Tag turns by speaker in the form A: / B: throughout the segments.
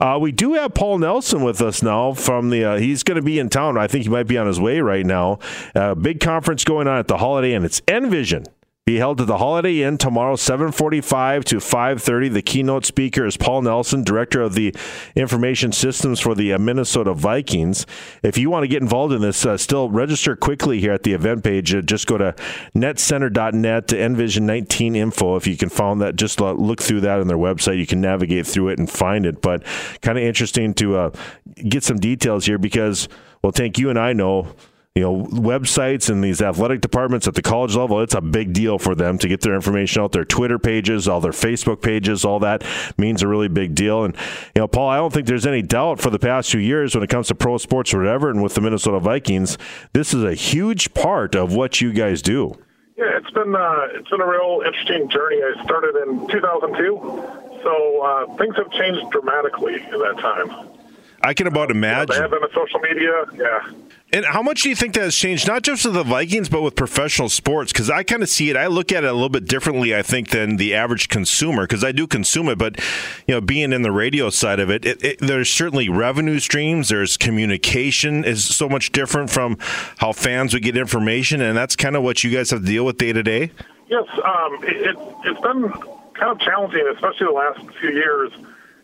A: Uh, we do have Paul Nelson with us now. From the uh, he's going to be in town. I think he might be on his way right now. Uh, big conference going on at the Holiday Inn. It's Envision be held at the Holiday Inn tomorrow, 7:45 to 5:30. The keynote speaker is Paul Nelson, director of the information systems for the uh, Minnesota Vikings. If you want to get involved in this, uh, still register quickly here at the event page. Uh, just go to netcenter.net to Envision 19 info. If you can find that, just look through that on their website. You can navigate through it and find it. But kind of interesting to uh, get some details here because, well, Tank, you and I know you know, websites and these athletic departments at the college level, it's a big deal for them to get their information out. Their Twitter pages, all their Facebook pages, all that means a really big deal. And, you know, Paul, I don't think there's any doubt for the past few years when it comes to pro sports or whatever, and with the Minnesota Vikings, this is a huge part of what you guys do.
B: Yeah, it's been uh, it's been a real interesting journey. I started in 2002, so uh, things have changed dramatically in that time.
A: I can about imagine.
B: You know, the advent of social media, yeah.
A: And how much do you think that has changed, not just with the Vikings, but with professional sports? Because I kind of see it, I look at it a little bit differently, I think, than the average consumer, because I do consume it. But, you know, being in the radio side of it, it, it, there's certainly revenue streams, there's communication is so much different from how fans would get information. And that's kind of what you guys have to deal with day to day?
B: Yes. Um, it, has been kind of challenging, especially the last few years.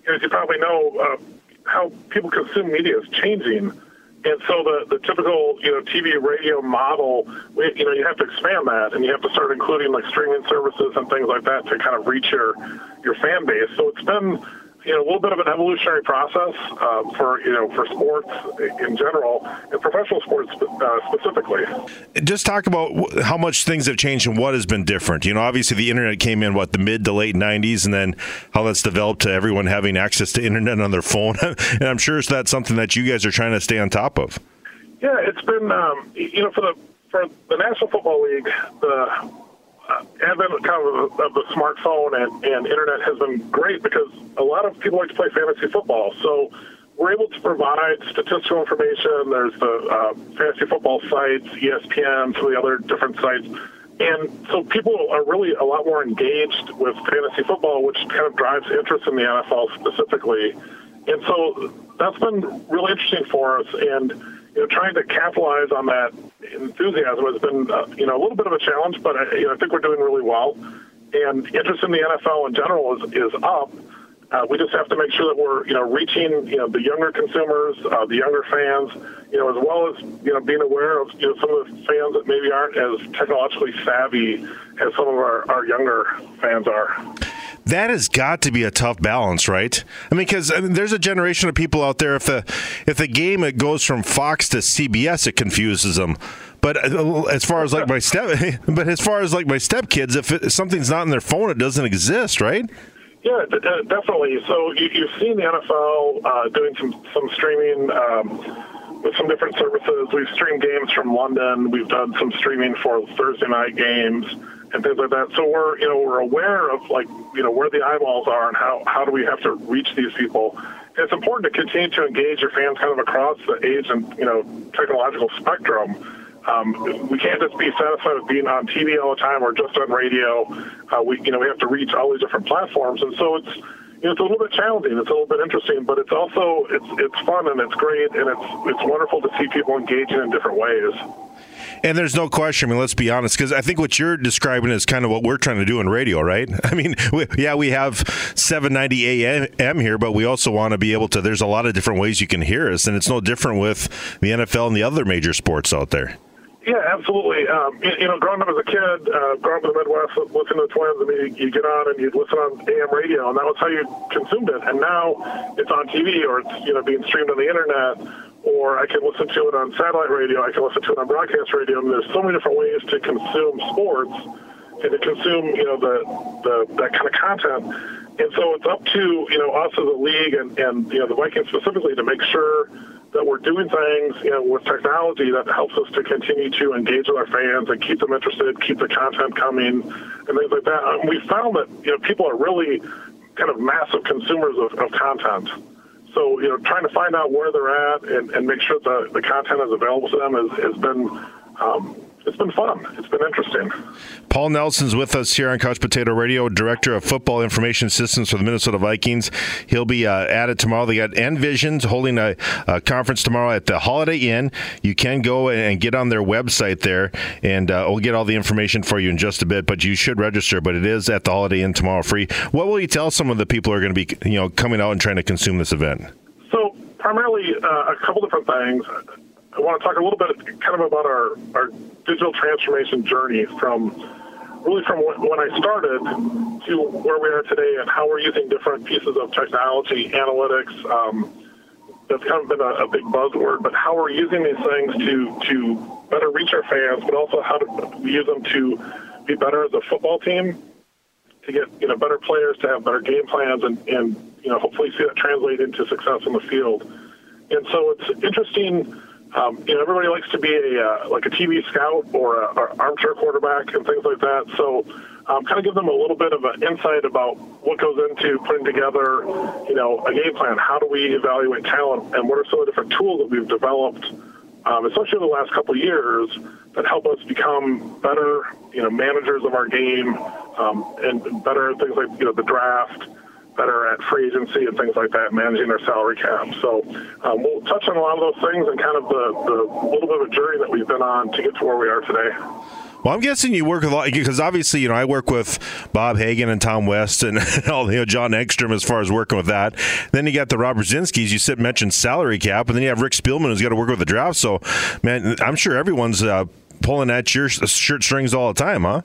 B: As you probably know, uh, how people consume media is changing and so the, the typical, you know, TV radio model, you know, you have to expand that and you have to start including like streaming services and things like that to kind of reach your, your fan base. So it's been, you know, a little bit of an evolutionary process uh, for you know for sports in general and professional sports uh, specifically.
A: Just talk about how much things have changed and what has been different. You know, obviously the internet came in what the mid to late '90s, and then how that's developed to everyone having access to internet on their phone. and I'm sure it's that's something that you guys are trying to stay on top of.
B: Yeah, it's been um, you know for the for the National Football League the advent kind of, of the smartphone and, and internet has been great because a lot of people like to play fantasy football. So we're able to provide statistical information. There's the uh, fantasy football sites, ESPN, some of the other different sites. And so people are really a lot more engaged with fantasy football, which kind of drives interest in the NFL specifically. And so that's been really interesting for us. And you know, trying to capitalize on that enthusiasm has been, uh, you know, a little bit of a challenge, but I, you know, I think we're doing really well. And interest in the NFL in general is, is up. Uh, we just have to make sure that we're, you know, reaching, you know, the younger consumers, uh, the younger fans, you know, as well as, you know, being aware of, you know, some of the fans that maybe aren't as technologically savvy as some of our, our younger fans are
A: that has got to be a tough balance, right? I mean, because I mean, there's a generation of people out there. If the if the game it goes from Fox to CBS, it confuses them. But uh, as far as like my step, but as far as like my stepkids, if, it, if something's not in their phone, it doesn't exist, right?
B: Yeah, d- definitely. So you, have seen the NFL uh, doing some some streaming. Um, with some different services, we've streamed games from London. We've done some streaming for Thursday night games and things like that. So we're you know we're aware of like you know where the eyeballs are and how how do we have to reach these people. it's important to continue to engage your fans kind of across the age and you know technological spectrum. Um, we can't just be satisfied with being on TV all the time or just on radio. Uh, we you know we have to reach all these different platforms, and so it's you know, it's a little bit challenging. It's a little bit interesting, but it's also it's it's fun and it's great and it's it's wonderful to see people engaging in different ways.
A: And there's no question. I mean, let's be honest, because I think what you're describing is kind of what we're trying to do in radio, right? I mean, we, yeah, we have 790 AM here, but we also want to be able to. There's a lot of different ways you can hear us, and it's no different with the NFL and the other major sports out there.
B: Yeah, absolutely. Um, you, you, know, growing up as a kid, uh, growing up in the Midwest, listening to the Twins, I mean, you, you get on and you listen on AM radio, and that was how you consumed it. And now it's on TV or it's you know being streamed on the internet or I can listen to it on satellite radio, I can listen to it on broadcast radio, and there's so many different ways to consume sports and to consume, you know, the, the that kind of content. And so it's up to, you know, us as a league and, and you know, the Vikings specifically to make sure that we're doing things, you know, with technology that helps us to continue to engage with our fans and keep them interested, keep the content coming, and things like that. And we found that, you know, people are really kind of massive consumers of, of content. So, you know, trying to find out where they're at and, and make sure the, the content is available to them has, has been um, it's been fun. It's been interesting.
A: Paul Nelson's with us here on Couch Potato Radio, Director of Football Information Systems for the Minnesota Vikings. He'll be uh, at it tomorrow. They got Envisions holding a, a, conference tomorrow at the Holiday Inn. You can go and get on their website there, and uh, we'll get all the information for you in just a bit. But you should register. But it is at the Holiday Inn tomorrow, free. What will you tell some of the people who are going to be, you know, coming out and trying to consume this event?
B: So primarily uh, a couple different things. I want to talk a little bit kind of about our, our digital transformation journey from really from when I started to where we are today and how we're using different pieces of technology, analytics. Um, that's kind of been a, a, big buzzword, but how we're using these things to to better reach our fans, but also how to use them to be better as a football team, to get you know better players, to have better game plans, and and you know hopefully see that translate into success on the field. And so it's interesting um, you know, everybody likes to be a uh, like a TV scout or a, or armchair quarterback and things like that. So, um, kind of give them a little bit of an insight about what goes into putting together, you know, a game plan. How do we evaluate talent, and what are some of the different tools that we've developed, um, especially in the last couple of years, that help us become better, you know, managers of our game, um, and better things like you know the draft better at free agency and things like that, managing their salary cap. So um, we'll touch on a lot of those things and kind of the, the little bit of a journey that we've been on to get to where we are today.
A: Well, I'm guessing you work a lot because obviously, you know, I work with Bob Hagan and Tom West and all you know John Ekstrom as far as working with that. Then you got the Rob Brzezinski's. You said mentioned salary cap, and then you have Rick Spielman who's got to work with the draft. So, man, I'm sure everyone's uh, pulling at your shirt strings all the time, huh?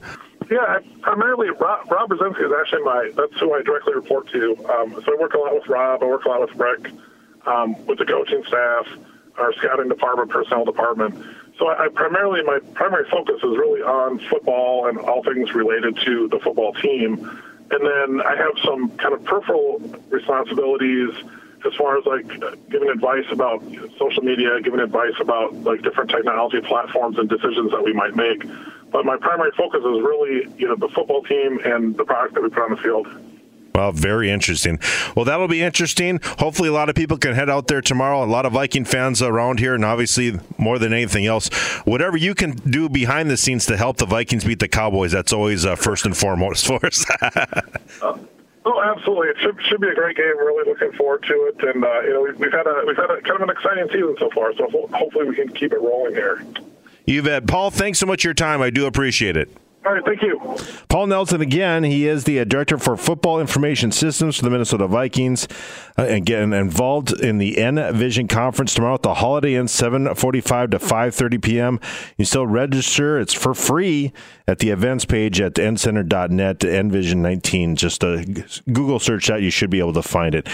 B: Yeah, primarily Rob, Rob Brzezinski is actually my, that's who I directly report to. Um, so I work a lot with Rob, I work a lot with Rick, um, with the coaching staff, our scouting department, personnel department. So I, I primarily, my primary focus is really on football and all things related to the football team. And then I have some kind of peripheral responsibilities as far as like giving advice about social media, giving advice about like different technology platforms and decisions that we might make. But my primary focus is really, you know, the football team and the product that we put on the field.
A: Well, very interesting. Well, that'll be interesting. Hopefully, a lot of people can head out there tomorrow. A lot of Viking fans around here, and obviously, more than anything else, whatever you can do behind the scenes to help the Vikings beat the Cowboys, that's always uh, first and foremost for us.
B: uh, oh, absolutely! It should, should be a great game. Really looking forward to it, and uh, you know, we've, we've had a we've had a kind of an exciting season so far. So hopefully, we can keep it rolling here.
A: Yvette, Paul, thanks so much for your time. I do appreciate it.
B: All right, thank you.
A: Paul Nelson again. He is the uh, director for football information systems for the Minnesota Vikings. Uh, getting involved in the N Vision conference tomorrow at the Holiday Inn, 7:45 to 5:30 p.m. You still register; it's for free at the events page at ncenter.net. Nvision 19. Just a Google search that you should be able to find it.